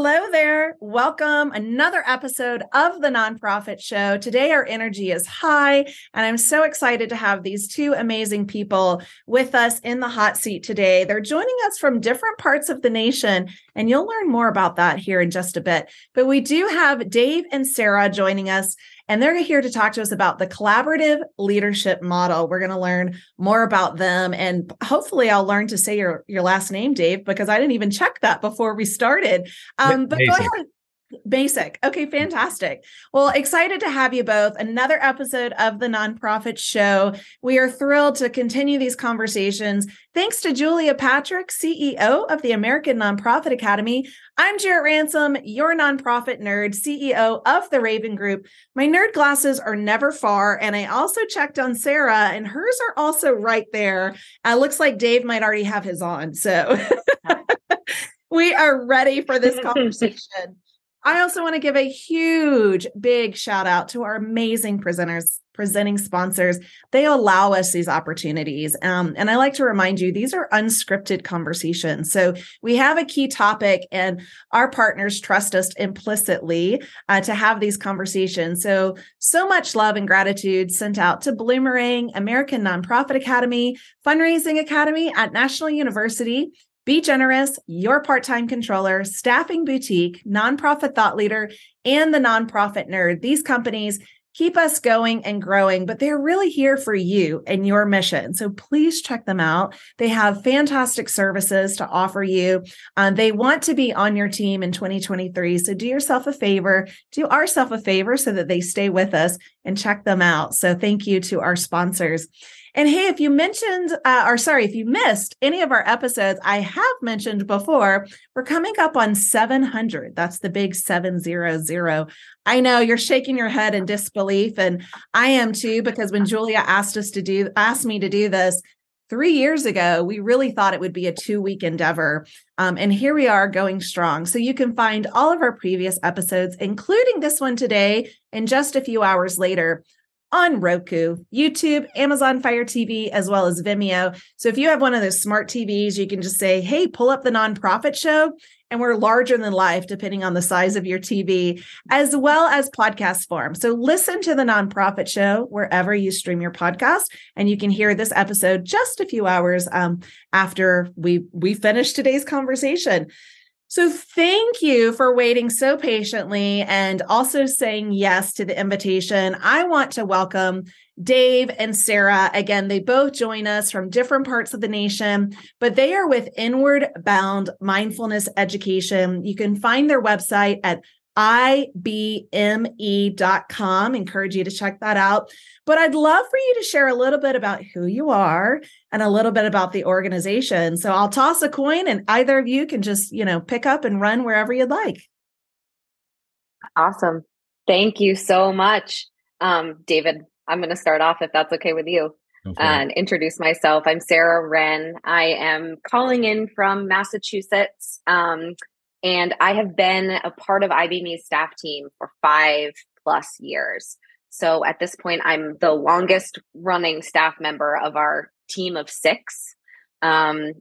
Hello there. Welcome. Another episode of the Nonprofit Show. Today, our energy is high, and I'm so excited to have these two amazing people with us in the hot seat today. They're joining us from different parts of the nation, and you'll learn more about that here in just a bit. But we do have Dave and Sarah joining us and they're here to talk to us about the collaborative leadership model. We're going to learn more about them. And hopefully, I'll learn to say your, your last name, Dave, because I didn't even check that before we started. Um, but go ahead. Basic. Okay, fantastic. Well, excited to have you both. Another episode of the Nonprofit Show. We are thrilled to continue these conversations. Thanks to Julia Patrick, CEO of the American Nonprofit Academy. I'm Jarrett Ransom, your nonprofit nerd, CEO of the Raven Group. My nerd glasses are never far, and I also checked on Sarah, and hers are also right there. Uh, looks like Dave might already have his on. So we are ready for this conversation. I also want to give a huge, big shout out to our amazing presenters, presenting sponsors. They allow us these opportunities. Um, and I like to remind you, these are unscripted conversations. So we have a key topic, and our partners trust us implicitly uh, to have these conversations. So, so much love and gratitude sent out to Bloomerang, American Nonprofit Academy, Fundraising Academy at National University, be Generous, Your Part Time Controller, Staffing Boutique, Nonprofit Thought Leader, and The Nonprofit Nerd. These companies keep us going and growing, but they're really here for you and your mission. So please check them out. They have fantastic services to offer you. Um, they want to be on your team in 2023. So do yourself a favor, do ourselves a favor so that they stay with us and check them out. So thank you to our sponsors. And hey, if you mentioned, uh, or sorry, if you missed any of our episodes, I have mentioned before, we're coming up on 700. That's the big 700. I know you're shaking your head in disbelief, and I am too, because when Julia asked us to do, asked me to do this, three years ago, we really thought it would be a two week endeavor. Um, and here we are going strong. So you can find all of our previous episodes, including this one today, and just a few hours later on Roku, YouTube, Amazon Fire TV, as well as Vimeo. So if you have one of those smart TVs, you can just say, hey, pull up the nonprofit show. And we're larger than life, depending on the size of your TV, as well as podcast form. So listen to the nonprofit show wherever you stream your podcast, and you can hear this episode just a few hours um, after we we finish today's conversation. So, thank you for waiting so patiently and also saying yes to the invitation. I want to welcome Dave and Sarah. Again, they both join us from different parts of the nation, but they are with Inward Bound Mindfulness Education. You can find their website at ibme.com. Encourage you to check that out. But I'd love for you to share a little bit about who you are and a little bit about the organization. So I'll toss a coin and either of you can just, you know, pick up and run wherever you'd like. Awesome. Thank you so much. Um, David, I'm going to start off if that's okay with you. Okay. And introduce myself. I'm Sarah Wren. I am calling in from Massachusetts. Um, and I have been a part of IBME's staff team for five plus years. So at this point, I'm the longest running staff member of our team of six. Um,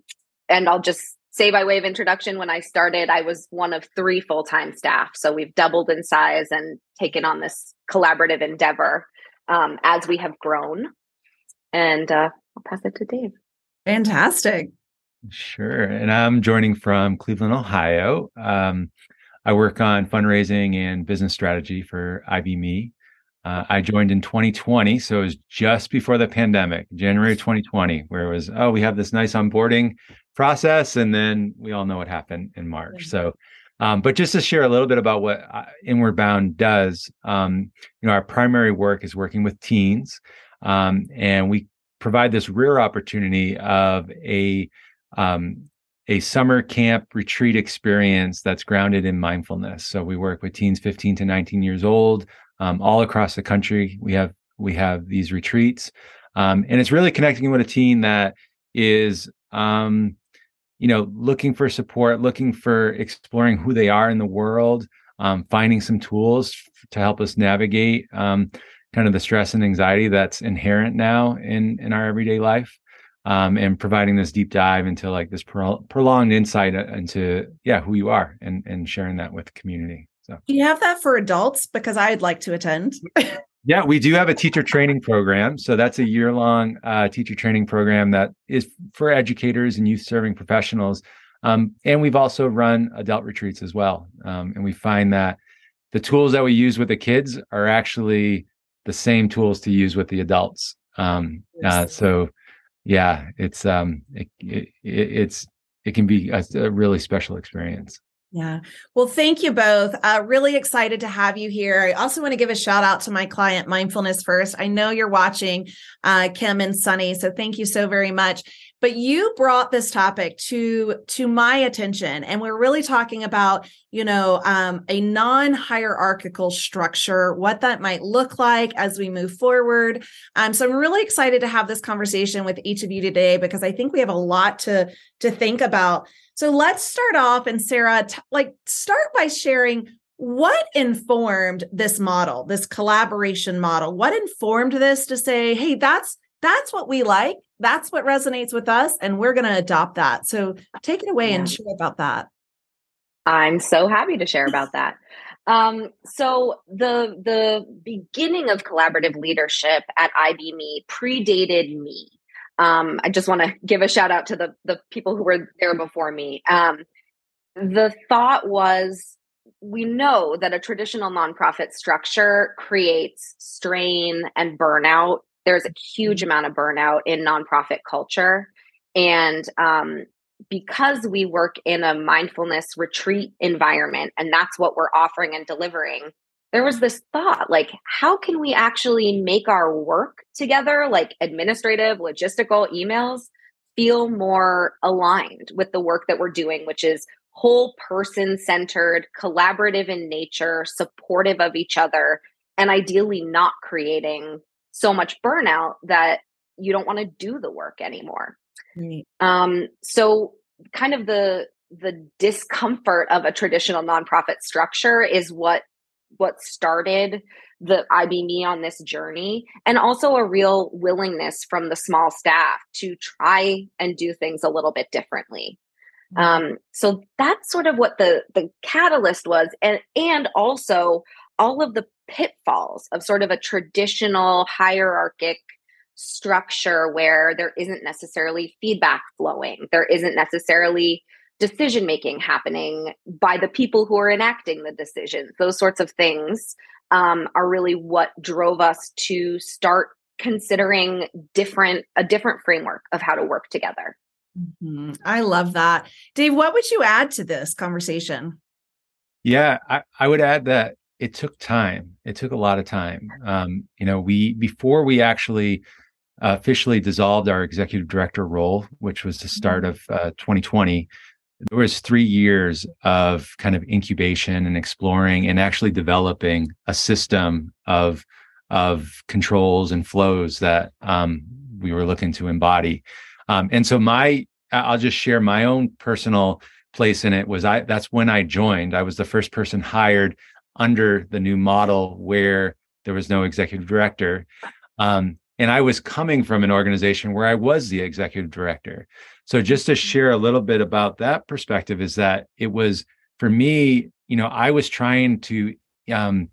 and I'll just say by way of introduction, when I started, I was one of three full time staff. So we've doubled in size and taken on this collaborative endeavor um, as we have grown. And uh, I'll pass it to Dave. Fantastic. Sure. And I'm joining from Cleveland, Ohio. Um, I work on fundraising and business strategy for IBME. Uh, I joined in 2020, so it was just before the pandemic, January 2020, where it was, oh, we have this nice onboarding process, and then we all know what happened in March. So, um, but just to share a little bit about what uh, Inward Bound does, um, you know, our primary work is working with teens, um, and we provide this rare opportunity of a um, a summer camp retreat experience that's grounded in mindfulness. So we work with teens 15 to 19 years old um, all across the country. We have we have these retreats, um, and it's really connecting with a teen that is um, you know looking for support, looking for exploring who they are in the world, um, finding some tools to help us navigate um, kind of the stress and anxiety that's inherent now in in our everyday life. Um, and providing this deep dive into like this pro- prolonged insight uh, into yeah who you are and and sharing that with the community so. Do you have that for adults? Because i'd like to attend. Yeah we do have a teacher training program so that's a year long uh, teacher training program that is for educators and youth serving professionals um, and we've also run adult retreats as well um, and we find that the tools that we use with the kids are actually the same tools to use with the adults um, uh, so yeah, it's um, it, it, it's it can be a, a, really special experience. Yeah. Well, thank you both. Uh, really excited to have you here. I also want to give a shout out to my client, Mindfulness First. I know you're watching, uh, Kim and Sunny. So thank you so very much but you brought this topic to to my attention and we're really talking about you know um, a non-hierarchical structure what that might look like as we move forward um, so i'm really excited to have this conversation with each of you today because i think we have a lot to to think about. So let's start off and sarah t- like start by sharing what informed this model this collaboration model? What informed this to say hey that's that's what we like. That's what resonates with us and we're going to adopt that. So take it away yeah. and share about that. I'm so happy to share about that. Um, so the the beginning of collaborative leadership at IBME predated me. Um, I just want to give a shout out to the the people who were there before me. Um, the thought was we know that a traditional nonprofit structure creates strain and burnout there's a huge amount of burnout in nonprofit culture. And um, because we work in a mindfulness retreat environment, and that's what we're offering and delivering, there was this thought like, how can we actually make our work together, like administrative, logistical emails, feel more aligned with the work that we're doing, which is whole person centered, collaborative in nature, supportive of each other, and ideally not creating so much burnout that you don't want to do the work anymore. Right. Um, so kind of the the discomfort of a traditional nonprofit structure is what what started the IBME on this journey and also a real willingness from the small staff to try and do things a little bit differently. Mm-hmm. Um, so that's sort of what the the catalyst was and and also all of the pitfalls of sort of a traditional hierarchic structure where there isn't necessarily feedback flowing, there isn't necessarily decision making happening by the people who are enacting the decisions. Those sorts of things um, are really what drove us to start considering different a different framework of how to work together. Mm-hmm. I love that. Dave, what would you add to this conversation? Yeah, I, I would add that it took time. It took a lot of time. Um, you know, we before we actually officially dissolved our executive director role, which was the start mm-hmm. of uh, 2020. There was three years of kind of incubation and exploring and actually developing a system of of controls and flows that um, we were looking to embody. Um, and so my, I'll just share my own personal place in it was I that's when I joined. I was the first person hired under the new model where there was no executive director. Um, and I was coming from an organization where I was the executive director. So just to share a little bit about that perspective is that it was for me, you know, I was trying to um,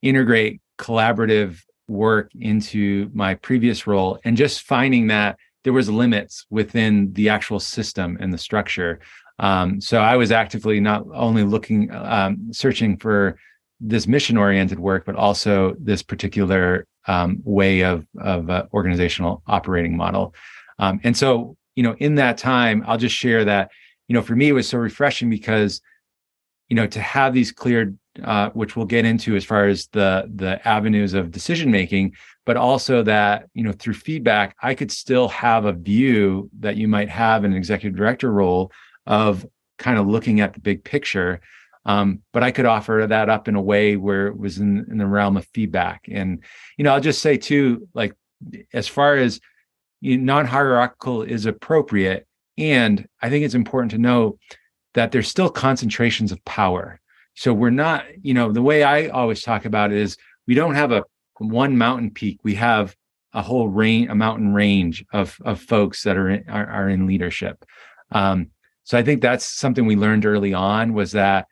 integrate collaborative work into my previous role and just finding that there was limits within the actual system and the structure. Um, so I was actively not only looking, um, searching for this mission oriented work, but also this particular um, way of of uh, organizational operating model. Um, and so, you know, in that time, I'll just share that, you know, for me, it was so refreshing because, you know, to have these cleared, uh, which we'll get into as far as the the avenues of decision making, but also that, you know, through feedback, I could still have a view that you might have in an executive director role of kind of looking at the big picture um, but I could offer that up in a way where it was in, in the realm of feedback. And, you know, I'll just say too, like, as far as you know, non-hierarchical is appropriate. And I think it's important to know that there's still concentrations of power. So we're not, you know, the way I always talk about it is we don't have a one mountain peak. We have a whole range, a mountain range of of folks that are in, are, are in leadership. Um, so I think that's something we learned early on was that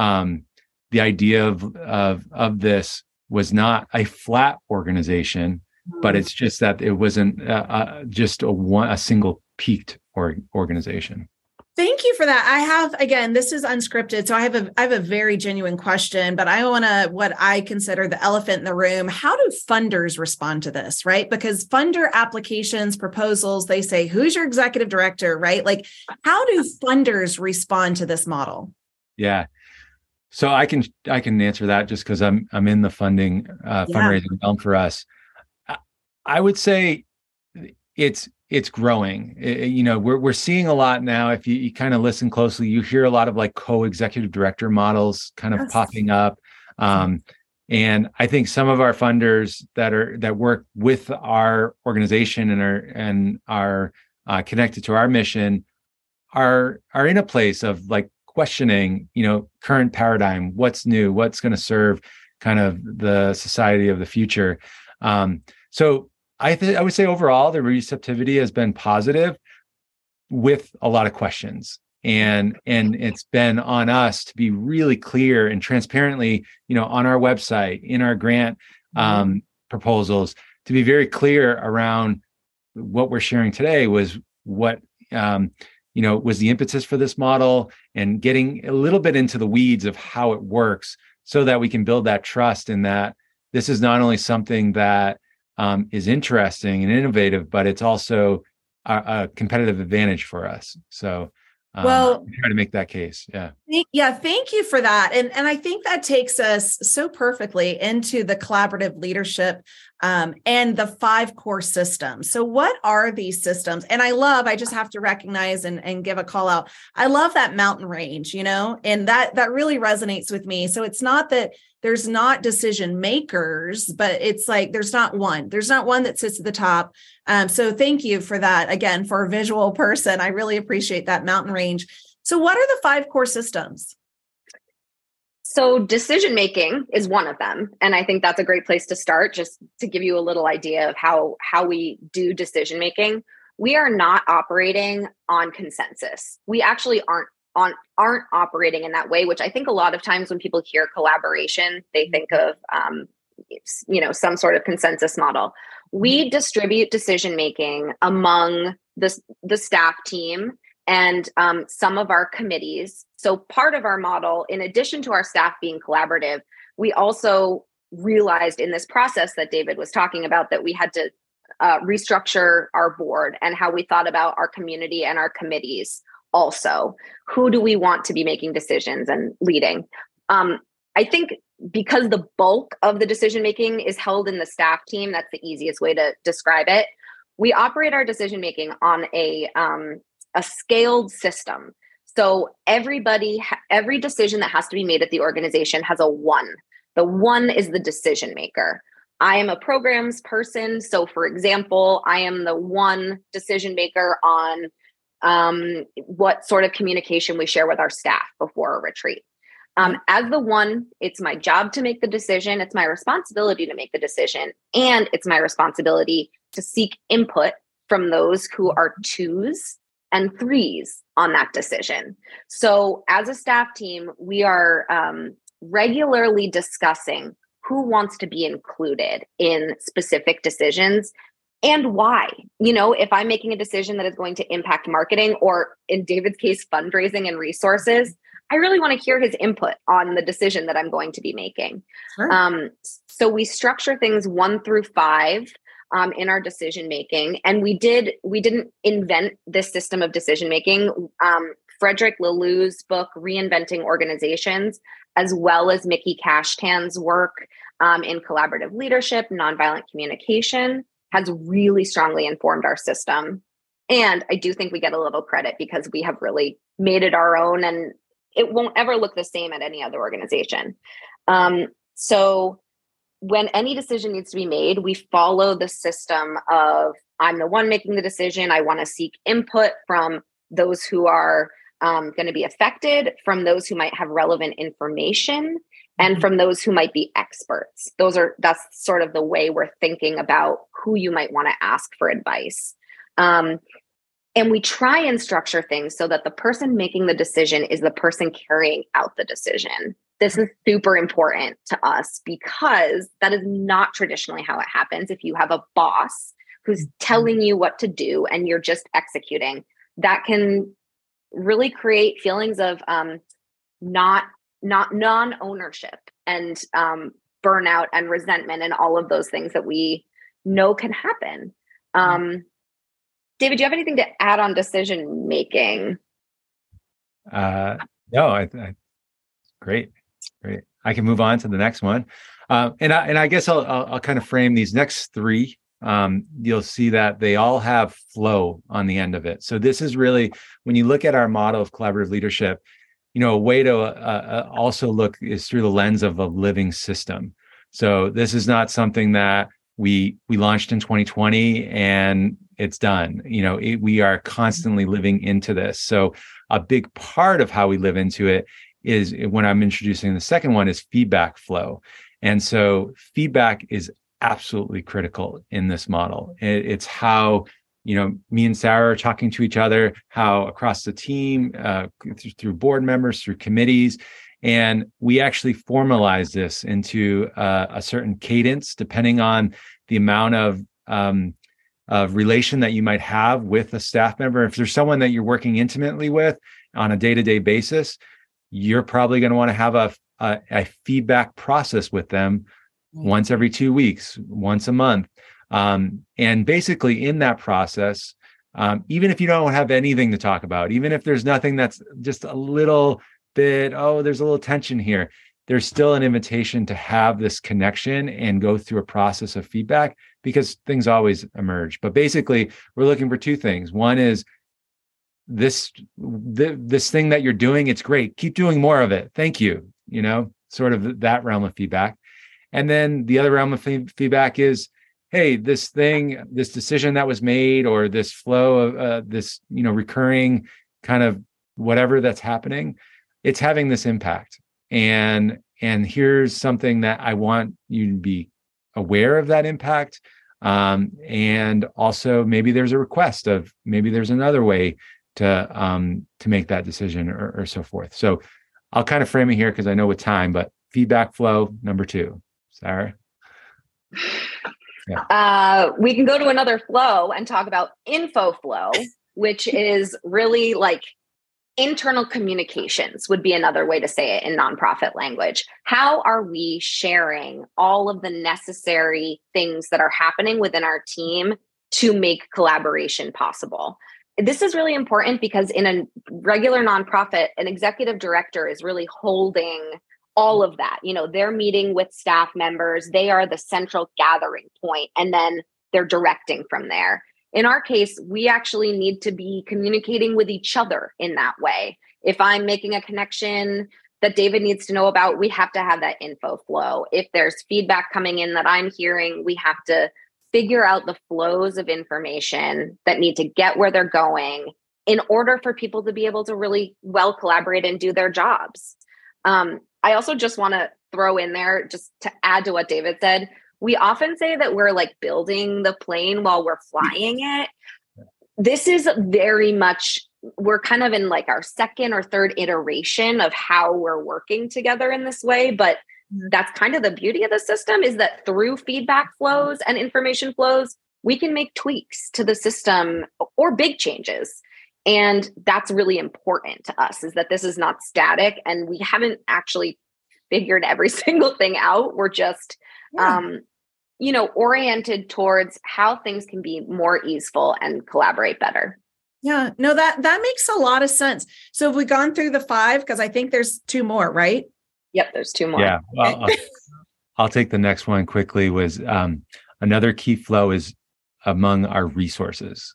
um, the idea of of of this was not a flat organization, but it's just that it wasn't uh, uh, just a one a single peaked or organization. Thank you for that. I have again, this is unscripted, so I have a I have a very genuine question, but I want to what I consider the elephant in the room. How do funders respond to this, right? Because funder applications, proposals, they say, "Who's your executive director?" right? Like how do funders respond to this model? Yeah. So I can I can answer that just cuz I'm I'm in the funding uh yeah. fundraising realm for us. I would say it's it's growing. It, you know, we're we're seeing a lot now. If you, you kind of listen closely, you hear a lot of like co-executive director models kind of yes. popping up. Um, and I think some of our funders that are that work with our organization and are and are uh, connected to our mission are are in a place of like questioning, you know, current paradigm, what's new, what's going to serve kind of the society of the future. Um, so I th- I would say overall the receptivity has been positive with a lot of questions and and it's been on us to be really clear and transparently you know on our website in our grant mm-hmm. um, proposals to be very clear around what we're sharing today was what um, you know was the impetus for this model and getting a little bit into the weeds of how it works so that we can build that trust in that this is not only something that um, is interesting and innovative, but it's also a, a competitive advantage for us. So, um, well, try to make that case. Yeah. Yeah. Thank you for that. And, and I think that takes us so perfectly into the collaborative leadership um, and the five core systems. So, what are these systems? And I love, I just have to recognize and, and give a call out. I love that mountain range, you know, and that that really resonates with me. So, it's not that there's not decision makers, but it's like there's not one. There's not one that sits at the top. Um, so thank you for that. Again, for a visual person, I really appreciate that mountain range. So, what are the five core systems? So, decision making is one of them, and I think that's a great place to start. Just to give you a little idea of how how we do decision making, we are not operating on consensus. We actually aren't on aren't operating in that way which i think a lot of times when people hear collaboration they mm-hmm. think of um, you know some sort of consensus model we mm-hmm. distribute decision making among the, the staff team and um, some of our committees so part of our model in addition to our staff being collaborative we also realized in this process that david was talking about that we had to uh, restructure our board and how we thought about our community and our committees also who do we want to be making decisions and leading? Um, i think because the bulk of the decision making is held in the staff team that's the easiest way to describe it we operate our decision making on a um, a scaled system. So everybody every decision that has to be made at the organization has a one. The one is the decision maker. I am a programs person. So, for example, I am the one decision maker on um, what sort of communication we share with our staff before a retreat. Um, as the one, it's my job to make the decision, it's my responsibility to make the decision, and it's my responsibility to seek input from those who are twos and threes on that decision. So, as a staff team, we are um, regularly discussing who wants to be included in specific decisions and why. You know, if I'm making a decision that is going to impact marketing or in David's case, fundraising and resources, I really want to hear his input on the decision that I'm going to be making. Sure. Um, so we structure things one through five um, in our decision making, and we did we didn't invent this system of decision making. Um, Frederic Laloux's book, Reinventing Organizations, as well as Miki Kashtan's work um, in collaborative leadership, nonviolent communication, has really strongly informed our system. And I do think we get a little credit because we have really made it our own and it won't ever look the same at any other organization. Um, so when any decision needs to be made, we follow the system of I'm the one making the decision. I want to seek input from those who are um, going to be affected, from those who might have relevant information, and from those who might be experts. Those are that's sort of the way we're thinking about who you might want to ask for advice. Um, and we try and structure things so that the person making the decision is the person carrying out the decision. This is super important to us because that is not traditionally how it happens. If you have a boss who's mm-hmm. telling you what to do and you're just executing, that can really create feelings of um, not not non-ownership and um, burnout and resentment and all of those things that we know can happen. Mm-hmm. Um, David, do you have anything to add on decision making? Uh, no, I, I, great, great. I can move on to the next one, uh, and I and I guess I'll, I'll, I'll kind of frame these next three. Um, you'll see that they all have flow on the end of it. So this is really when you look at our model of collaborative leadership, you know, a way to uh, uh, also look is through the lens of a living system. So this is not something that we we launched in 2020 and it's done. You know, it, we are constantly living into this. So a big part of how we live into it is when I'm introducing the second one is feedback flow. And so feedback is absolutely critical in this model. It, it's how you know me and sarah are talking to each other how across the team uh, through board members through committees and we actually formalize this into uh, a certain cadence depending on the amount of um, of relation that you might have with a staff member if there's someone that you're working intimately with on a day-to-day basis you're probably going to want to have a, a, a feedback process with them mm-hmm. once every two weeks once a month um, and basically, in that process, um, even if you don't have anything to talk about, even if there's nothing that's just a little bit, oh, there's a little tension here, there's still an invitation to have this connection and go through a process of feedback because things always emerge. But basically, we're looking for two things. One is this th- this thing that you're doing it's great keep doing more of it thank you you know sort of that realm of feedback and then the other realm of feedback is hey this thing this decision that was made or this flow of uh, this you know recurring kind of whatever that's happening it's having this impact and and here's something that i want you to be aware of that impact um, and also maybe there's a request of maybe there's another way to um, to make that decision or, or so forth so i'll kind of frame it here because i know with time but feedback flow number two sarah yeah. Uh, we can go to another flow and talk about info flow, which is really like internal communications, would be another way to say it in nonprofit language. How are we sharing all of the necessary things that are happening within our team to make collaboration possible? This is really important because in a regular nonprofit, an executive director is really holding all of that. You know, they're meeting with staff members, they are the central gathering point, and then they're directing from there. In our case, we actually need to be communicating with each other in that way. If I'm making a connection that David needs to know about, we have to have that info flow. If there's feedback coming in that I'm hearing, we have to figure out the flows of information that need to get where they're going in order for people to be able to really well collaborate and do their jobs. Um, I also just want to throw in there, just to add to what David said, we often say that we're like building the plane while we're flying it. This is very much, we're kind of in like our second or third iteration of how we're working together in this way. But mm-hmm. that's kind of the beauty of the system is that through feedback flows and information flows, we can make tweaks to the system or big changes and that's really important to us is that this is not static and we haven't actually figured every single thing out. We're just yeah. um you know oriented towards how things can be more easeful and collaborate better. Yeah no that that makes a lot of sense. So have we gone through the five? Because i think there's two more right? Yep there's two more. Yeah well, I'll, I'll take the next one quickly was um another key flow is among our resources.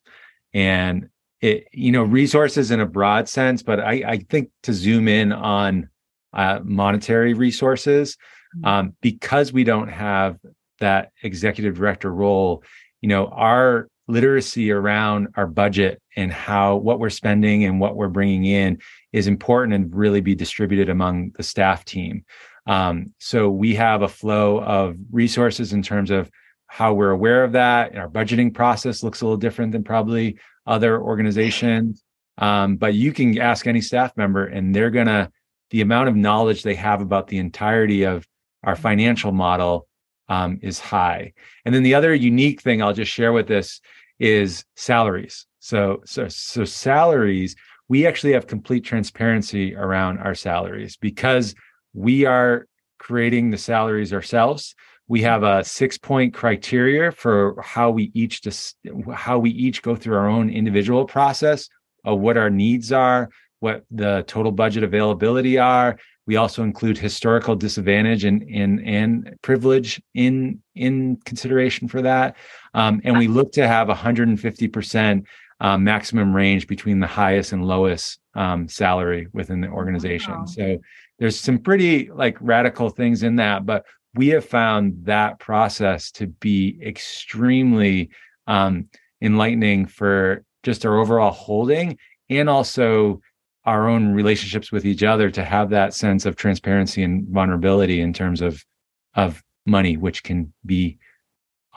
And it, you know, resources in a broad sense, but I, I think to zoom in on uh, monetary resources, mm-hmm. um, because we don't have that executive director role, you know, our literacy around our budget and how what we're spending and what we're bringing in is important and really be distributed among the staff team. Um, so we have a flow of resources in terms of how we're aware of that. And our budgeting process looks a little different than probably other organizations. Um, but you can ask any staff member, and they're gonna the amount of knowledge they have about the entirety of our financial model um, is high. And then the other unique thing I'll just share with this is salaries. So so so salaries. We actually have complete transparency around our salaries because we are creating the salaries ourselves. We have a six point criteria for how we each dis- how we each go through our own individual process of what our needs are, what the total budget availability are. We also include historical disadvantage and and, and privilege in in consideration for that, um, and we look to have 150 percent um, maximum range between the highest and lowest um, salary within the organization. Wow. So there's some pretty like radical things in that, but we have found that process to be extremely um, enlightening for just our overall holding and also our own relationships with each other to have that sense of transparency and vulnerability in terms of of money which can be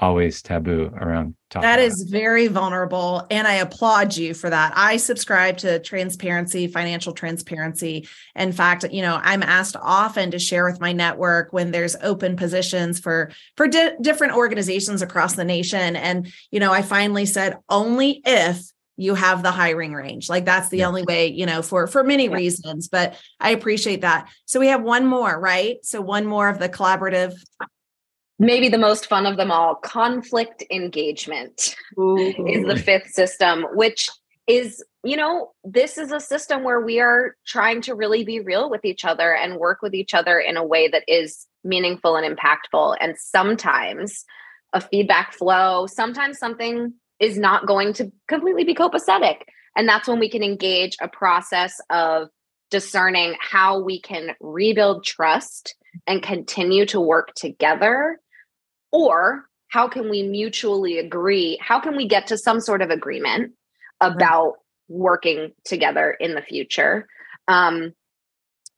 always taboo around talking. That is very vulnerable. And I applaud you for that. I subscribe to transparency, financial transparency. In fact, you know, I'm asked often to share with my network when there's open positions for for di- different organizations across the nation. And, you know, I finally said only if you have the hiring range like that's the yeah. only way you know for for many yeah. reasons but i appreciate that so we have one more right so one more of the collaborative maybe the most fun of them all conflict engagement Ooh. is the fifth system which is you know this is a system where we are trying to really be real with each other and work with each other in a way that is meaningful and impactful and sometimes a feedback flow sometimes something is not going to completely be copacetic and that's when we can engage a process of discerning how we can rebuild trust and continue to work together or how can we mutually agree? How can we get to some sort of agreement about working together in the future? Um,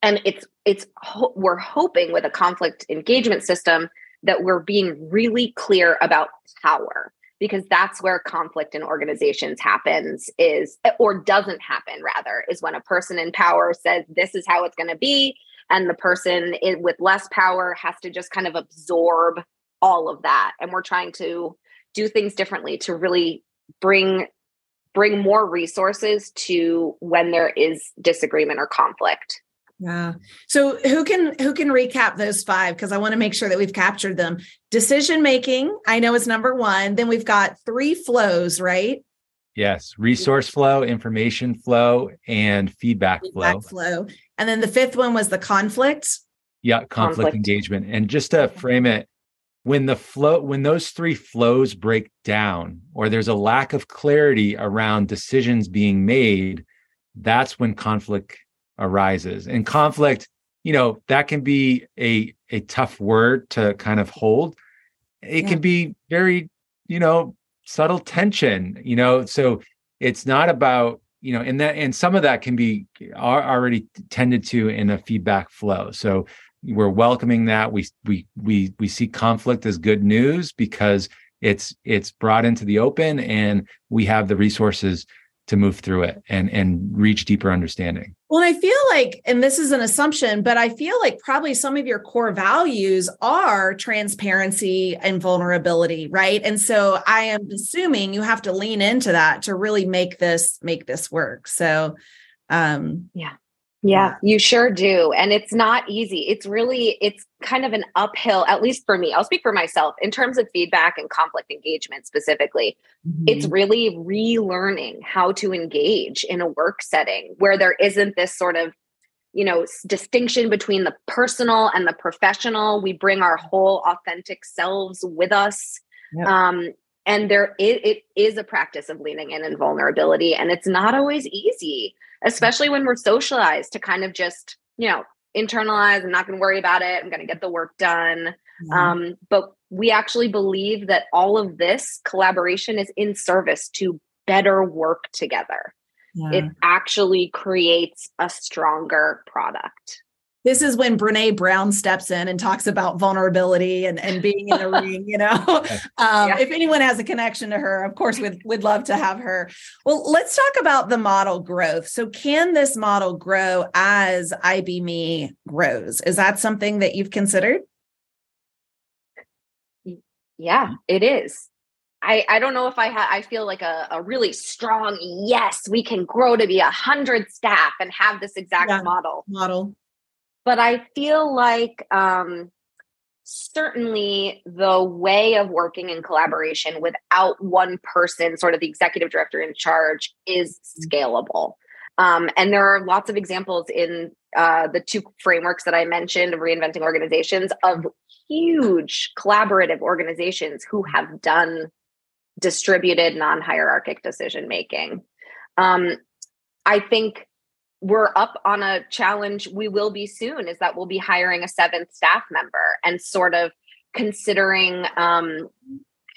and it's it's we're hoping with a conflict engagement system that we're being really clear about power because that's where conflict in organizations happens is or doesn't happen rather is when a person in power says this is how it's going to be and the person with less power has to just kind of absorb all of that and we're trying to do things differently to really bring bring more resources to when there is disagreement or conflict. Yeah. So who can who can recap those five? Because i want to make sure that we've captured them. Decision making i know is number one. Then we've got three flows right? Yes resource flow information flow and feedback, feedback flow. flow. And then the fifth one was the conflict. Yeah conflict, conflict. engagement. And just to frame it when the flow when those three flows break down or there's a lack of clarity around decisions being made that's when conflict arises. And conflict you know that can be a a tough word to kind of hold. It yeah. can be very you know subtle tension you know so it's not about you know and that and some of that can be already tended to in a feedback flow. So we're welcoming that. We we we we see conflict as good news because it's it's brought into the open and we have the resources to move through it and and reach deeper understanding. Well i feel like and this is an assumption but i feel like probably some of your core values are transparency and vulnerability right? And so i am assuming you have to lean into that to really make this make this work. So um yeah yeah, you sure do. And it's not easy. It's really, it's kind of an uphill, at least for me. I'll speak for myself in terms of feedback and conflict engagement specifically. Mm-hmm. It's really relearning how to engage in a work setting where there isn't this sort of, you know, distinction between the personal and the professional. We bring our whole authentic selves with us. Yep. Um, and there it, it is a practice of leaning in and vulnerability and it's not always easy especially when we're socialized to kind of just, you know, internalize, I'm not going to worry about it. I'm going to get the work done. Mm-hmm. Um, but we actually believe that all of this collaboration is in service to better work together. Yeah. It actually creates a stronger product. This is when Brene Brown steps in and talks about vulnerability and, and being in the ring, you know. Um, yeah. If anyone has a connection to her, of course, we'd, we'd love to have her. Well, let's talk about the model growth. So, can this model grow as IB grows? Is that something that you've considered? Yeah, it is. I, I don't know if I ha- I feel like a, a really strong yes we can grow to be a hundred staff and have this exact yeah, model model but I feel like um, certainly the way of working in collaboration without one person, sort of the executive director in charge, is mm-hmm. scalable. Um, and there are lots of examples in uh, the two frameworks that I mentioned of reinventing organizations of huge collaborative organizations who have done distributed non hierarchic decision making. Um, I think we're up on a challenge we will be soon is that we'll be hiring a seventh staff member and sort of considering um,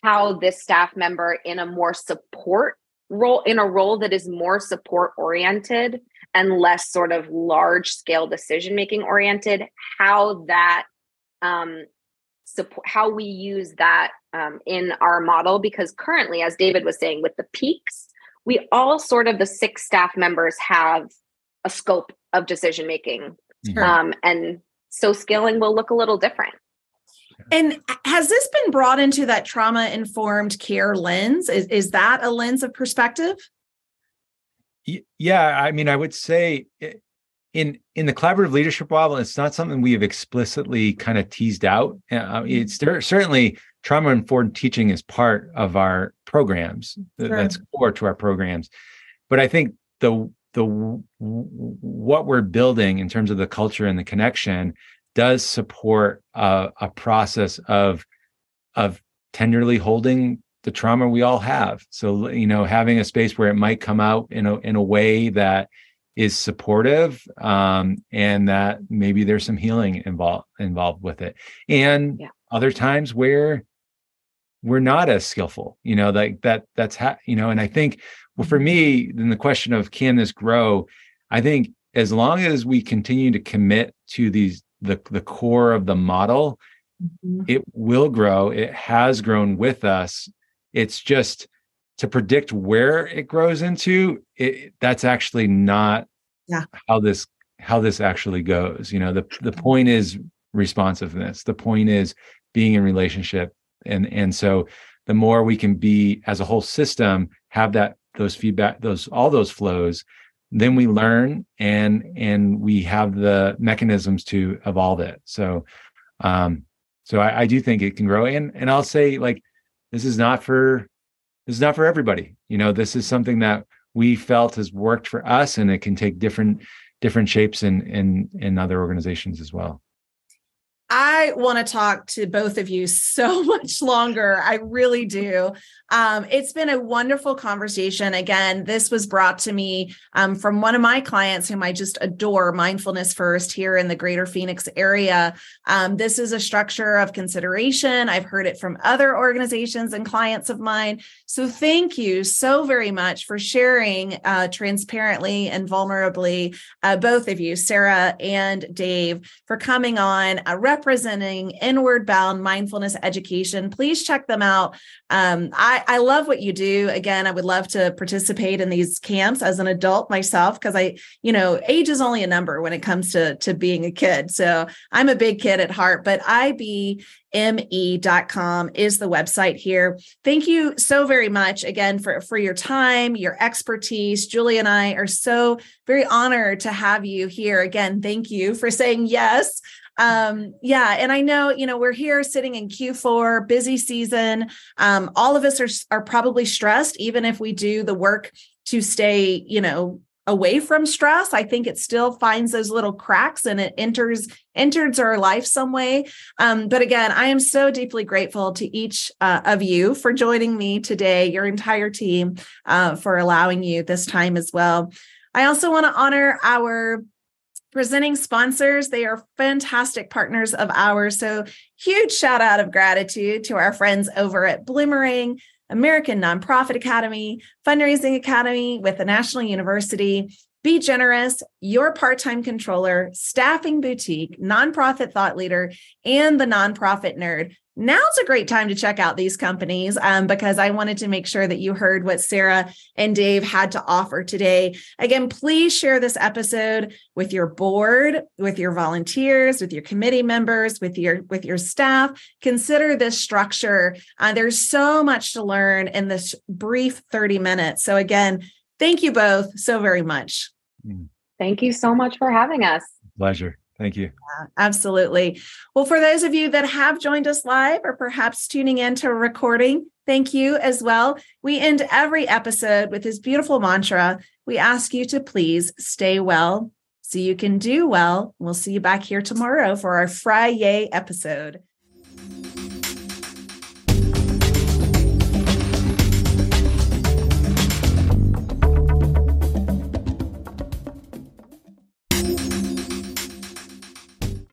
how this staff member in a more support role in a role that is more support oriented and less sort of large scale decision making oriented how that um, support how we use that um, in our model. Because currently as david was saying with the peaks we all sort of the six staff members have a scope of decision making. Sure. Um, and so scaling will look a little different. And has this been brought into that trauma informed care lens? Is, is that a lens of perspective? Yeah, I mean, I would say in in the collaborative leadership model, it's not something we have explicitly kind of teased out. Uh, mm-hmm. it's there, certainly trauma informed teaching is part of our programs. Sure. That's core to our programs. But I think the the what we're building in terms of the culture and the connection does support a, a process of of tenderly holding the trauma we all have. So you know, having a space where it might come out in a in a way that is supportive um, and that maybe there's some healing involved involved with it, and yeah. other times where we're not as skillful. You know, like that that's ha- you know, and I think well, for me, then the question of can this grow? I think as long as we continue to commit to these the the core of the model, mm-hmm. it will grow. It has grown with us. It's just to predict where it grows into. It, that's actually not yeah. how this how this actually goes. You know, the the point is responsiveness. The point is being in relationship, and and so the more we can be as a whole system have that those feedback those all those flows then we learn and and we have the mechanisms to evolve it. So um so I, I do think it can grow. And and i'll say like this is not for this is not for everybody. You know this is something that we felt has worked for us and it can take different different shapes in in in other organizations as well I want to talk to both of you so much longer. I really do. Um, it's been a wonderful conversation. Again, this was brought to me um, from one of my clients whom I just adore, Mindfulness First, here in the greater Phoenix area. Um, this is a structure of consideration. I've heard it from other organizations and clients of mine. So, thank you so very much for sharing uh, transparently and vulnerably, uh, both of you, Sarah and Dave, for coming on. Uh, representing Inward Bound Mindfulness Education. Please check them out. Um, I, I love what you do. Again, I would love to participate in these camps as an adult myself because I, you know, age is only a number when it comes to to being a kid. So I'm a big kid at heart, but IBme.com is the website here. Thank you so very much again for, for your time, your expertise. Julie and I are so very honored to have you here. Again, thank you for saying yes um yeah and i know you know we're here sitting in q4 busy season. Um all of us are are probably stressed even if we do the work to stay you know away from stress i think it still finds those little cracks and it enters enters our life some way. Um, but again i am so deeply grateful to each uh, of you for joining me today your entire team uh, for allowing you this time as well. I also want to honor our presenting sponsors. They are fantastic partners of ours. So, huge shout out of gratitude to our friends over at Bloomerang, American Nonprofit Academy, Fundraising Academy with the National University, Be Generous, Your Part Time Controller, Staffing Boutique, Nonprofit Thought Leader, and The Nonprofit Nerd. Now's a great time to check out these companies um, because I wanted to make sure that you heard what Sarah and Dave had to offer today. Again, please share this episode with your board, with your volunteers, with your committee members, with your with your staff. Consider this structure. Uh, there's so much to learn in this brief 30 minutes. So again, thank you both so very much. Mm. Thank you so much for having us. Pleasure. Thank you. Yeah, absolutely. Well, for those of you that have joined us live or perhaps tuning in to a recording, thank you as well. We end every episode with this beautiful mantra. We ask you to please stay well so you can do well. We'll see you back here tomorrow for our Friday episode.